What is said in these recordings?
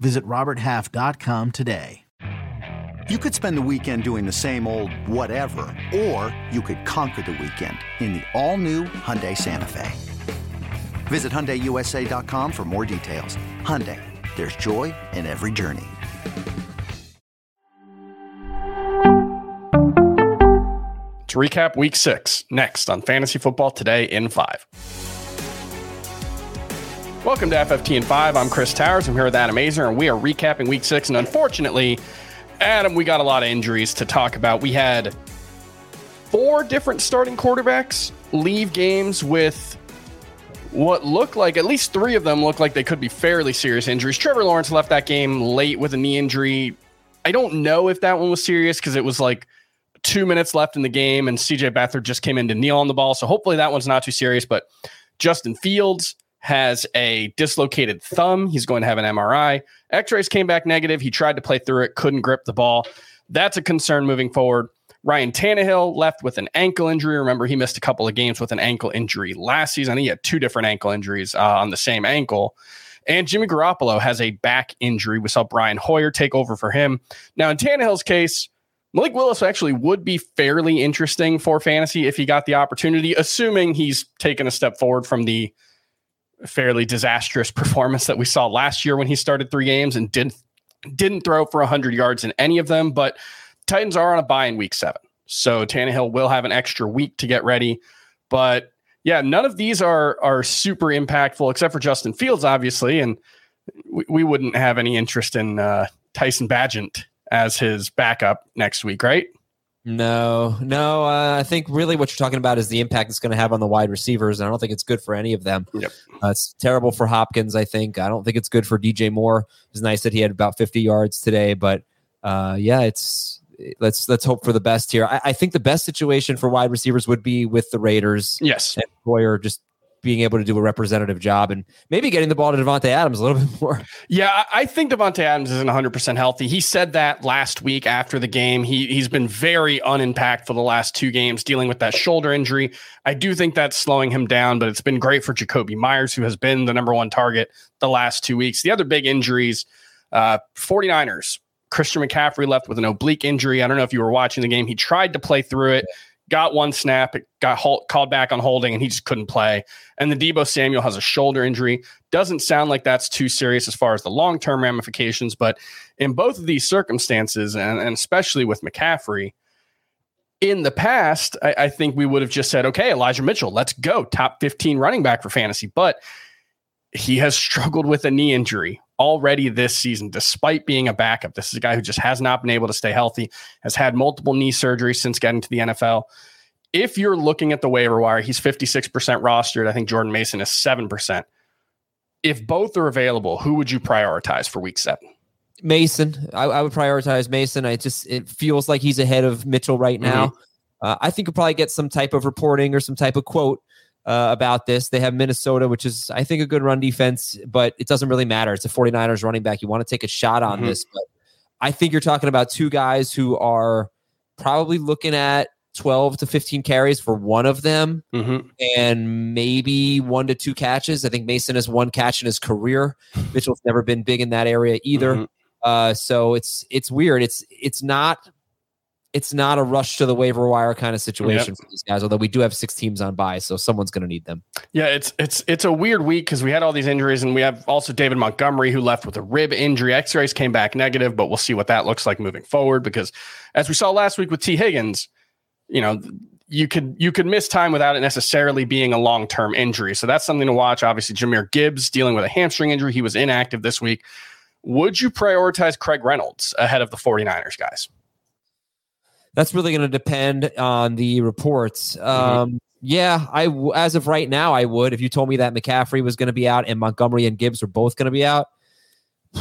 Visit RobertHalf.com today. You could spend the weekend doing the same old whatever, or you could conquer the weekend in the all-new Hyundai Santa Fe. Visit HyundaiUSA.com for more details. Hyundai, there's joy in every journey. To recap week six, next on Fantasy Football Today in five. Welcome to FFT in five. I'm Chris Towers. I'm here with Adam Aizer, and we are recapping week six. And unfortunately, Adam, we got a lot of injuries to talk about. We had four different starting quarterbacks leave games with what looked like at least three of them looked like they could be fairly serious injuries. Trevor Lawrence left that game late with a knee injury. I don't know if that one was serious because it was like two minutes left in the game and CJ Beathard just came in to kneel on the ball. So hopefully that one's not too serious. But Justin Fields has a dislocated thumb. He's going to have an MRI. X rays came back negative. He tried to play through it, couldn't grip the ball. That's a concern moving forward. Ryan Tannehill left with an ankle injury. Remember, he missed a couple of games with an ankle injury last season. He had two different ankle injuries uh, on the same ankle. And Jimmy Garoppolo has a back injury. We saw Brian Hoyer take over for him. Now, in Tannehill's case, Malik Willis actually would be fairly interesting for fantasy if he got the opportunity, assuming he's taken a step forward from the fairly disastrous performance that we saw last year when he started three games and didn't didn't throw for 100 yards in any of them. But Titans are on a bye in week seven. So Tannehill will have an extra week to get ready. But yeah, none of these are are super impactful except for Justin Fields, obviously. And we, we wouldn't have any interest in uh, Tyson Bagent as his backup next week, right? No, no. Uh, I think really what you're talking about is the impact it's going to have on the wide receivers. And I don't think it's good for any of them. Yep. Uh, it's terrible for Hopkins, I think. I don't think it's good for DJ Moore. It's nice that he had about 50 yards today. But uh, yeah, it's let's let's hope for the best here. I, I, think the best situation for wide receivers would be with the Raiders. Yes. And Hoyer just being able to do a representative job and maybe getting the ball to Davante Adams a little bit more. Yeah, I think Davante Adams isn't 100% healthy. He said that last week after the game. He he's been very unimpactful the last two games dealing with that shoulder injury. I do think that's slowing him down, but it's been great for Jakobi Meyers who has been the number 1 target the last 2 weeks. The other big injuries uh 49ers Christian McCaffrey left with an oblique injury. I don't know if you were watching the game. He tried to play through it. Yeah got one snap, it got called back on holding, and he just couldn't play. And the Deebo Samuel has a shoulder injury. Doesn't sound like that's too serious as far as the long term ramifications, but in both of these circumstances, and, and especially with McCaffrey, in the past, I, I think we would have just said, okay, Elijah Mitchell, let's go, top 15 running back for fantasy. But he has struggled with a knee injury already this season, despite being a backup. This is a guy who just has not been able to stay healthy, has had multiple knee surgeries since getting to the NFL. If you're looking at the waiver wire, he's 56% rostered. I think Jordan Mason is 7%. If both are available, who would you prioritize for week seven? Mason. I, I would prioritize Mason. I just, it feels like he's ahead of Mitchell right now. Mm-hmm. Uh, I think you'll probably get some type of reporting or some type of quote uh, about this. They have Minnesota, which is, I think, a good run defense, but it doesn't really matter. It's a 49ers running back. You want to take a shot on mm-hmm. this, but I think you're talking about two guys who are probably looking at 12 to 15 carries for one of them mm-hmm. and maybe one to two catches. I think Mason has one catch in his career. Mitchell's never been big in that area either. Mm-hmm. Uh, so it's it's weird. It's it's not it's not a rush to the waiver wire kind of situation yep. for these guys. Although we do have six teams on bye, so someone's going to need them. Yeah, it's it's it's a weird week because we had all these injuries, and we have also David Montgomery who left with a rib injury. X-rays came back negative, but we'll see what that looks like moving forward. Because as we saw last week with Tee Higgins, you know you could you could miss time without it necessarily being a long term injury. So that's something to watch. Obviously, Jahmyr Gibbs dealing with a hamstring injury. He was inactive this week. Would you prioritize Craig Reynolds ahead of the 49ers guys? That's really going to depend on the reports. Mm-hmm. Um, yeah, I as of right now, I would. If you told me that McCaffrey was going to be out and Montgomery and Gibbs were both going to be out,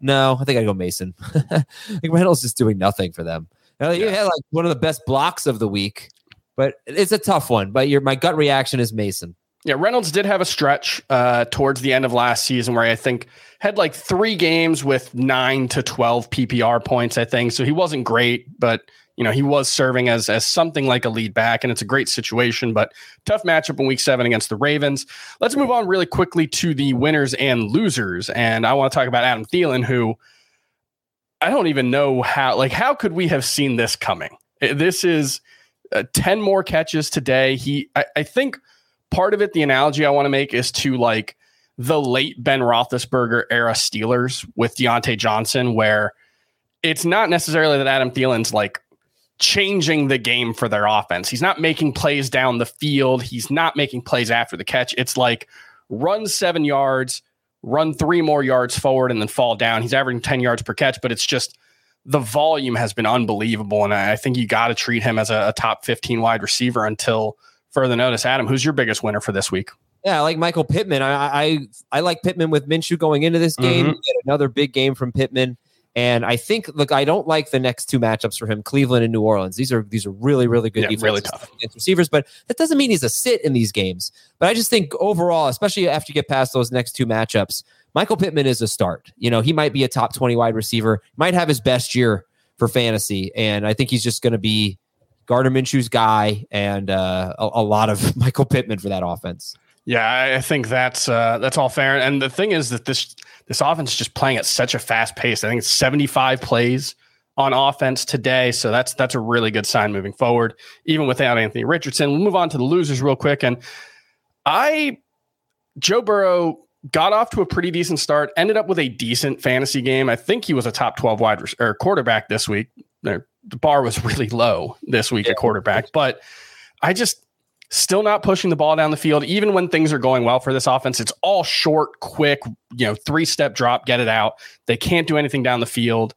No, I think I'd go Mason. I think Reynolds is doing nothing for them. Now, you had like one of the best blocks of the week, but it's a tough one. But your my gut reaction is Mason. Yeah, Reynolds did have a stretch uh, towards the end of last season where I think had like three games with nine to twelve PPR points. I think so. He wasn't great, but you know he was serving as as something like a lead back, and it's a great situation. But tough matchup in Week Seven against the Ravens. Let's move on really quickly to the winners and losers, and I want to talk about Adam Thielen, who I don't even know how. Like, how could we have seen this coming? This is uh, ten more catches today. He, I, I think part of it, the analogy I want to make is to like the late Ben Roethlisberger era Steelers with Diontae Johnson, where it's not necessarily that Adam Thielen's like changing the game for their offense. He's not making plays down the field. He's not making plays after the catch. It's like run seven yards, run three more yards forward, and then fall down. He's averaging 10 yards per catch, but it's just the volume has been unbelievable. And I think you got to treat him as a, a top 15 wide receiver until further notice. Adam, who's your biggest winner for this week? Yeah, I like Michael Pittman. I I, I like Pittman with Minshew going into this game. Mm-hmm. another big game from Pittman. And I think, look, I don't like the next two matchups for him, Cleveland and New Orleans. These are these are really, really good yeah, really tough receivers, but that doesn't mean he's a sit in these games. But I just think overall, especially after you get past those next two matchups, Michael Pittman is a start. You know, he might be a top 20 wide receiver, might have his best year for fantasy. And I think he's just going to be Gardner Minshew's guy and uh, a, a, lot of Michael Pittman for that offense. Yeah, I think that's uh, that's all fair. And the thing is that this this offense is just playing at such a fast pace. I think it's 75 plays on offense today, so that's that's a really good sign moving forward, even without Anthony Richardson. We'll move on to the losers real quick. And I, Joe Burrow got off to a pretty decent start, ended up with a decent fantasy game. I think he was a top 12 wide or quarterback this week the bar was really low this week yeah. at quarterback, but I just still not pushing the ball down the field. Even when things are going well for this offense, it's all short, quick, you know, three step drop, get it out. They can't do anything down the field.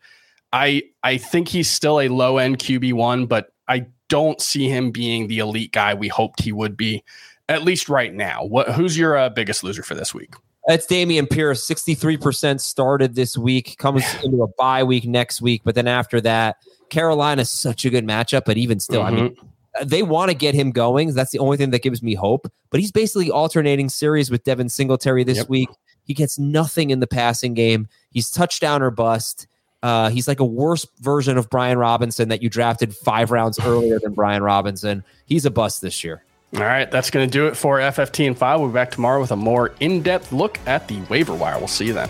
I I think he's still a low end QB one, but I don't see him being the elite guy we hoped he would be, at least right now. What who's your uh, biggest loser for this week? It's Dameon Pierce, 63% started this week, comes into a bye week next week, but then after that, Carolina's such a good matchup, but even still, mm-hmm. I mean, mm-hmm. they want to get him going. That's the only thing that gives me hope. But he's basically alternating series with Devin Singletary this yep. week. He gets nothing in the passing game. He's touchdown or bust. Uh, he's like a worse version of Brian Robinson that you drafted five rounds earlier than Brian Robinson. He's a bust this year. All right, that's going to do it for FFT and five. We'll be back tomorrow with a more in depth look at the waiver wire. We'll see you then.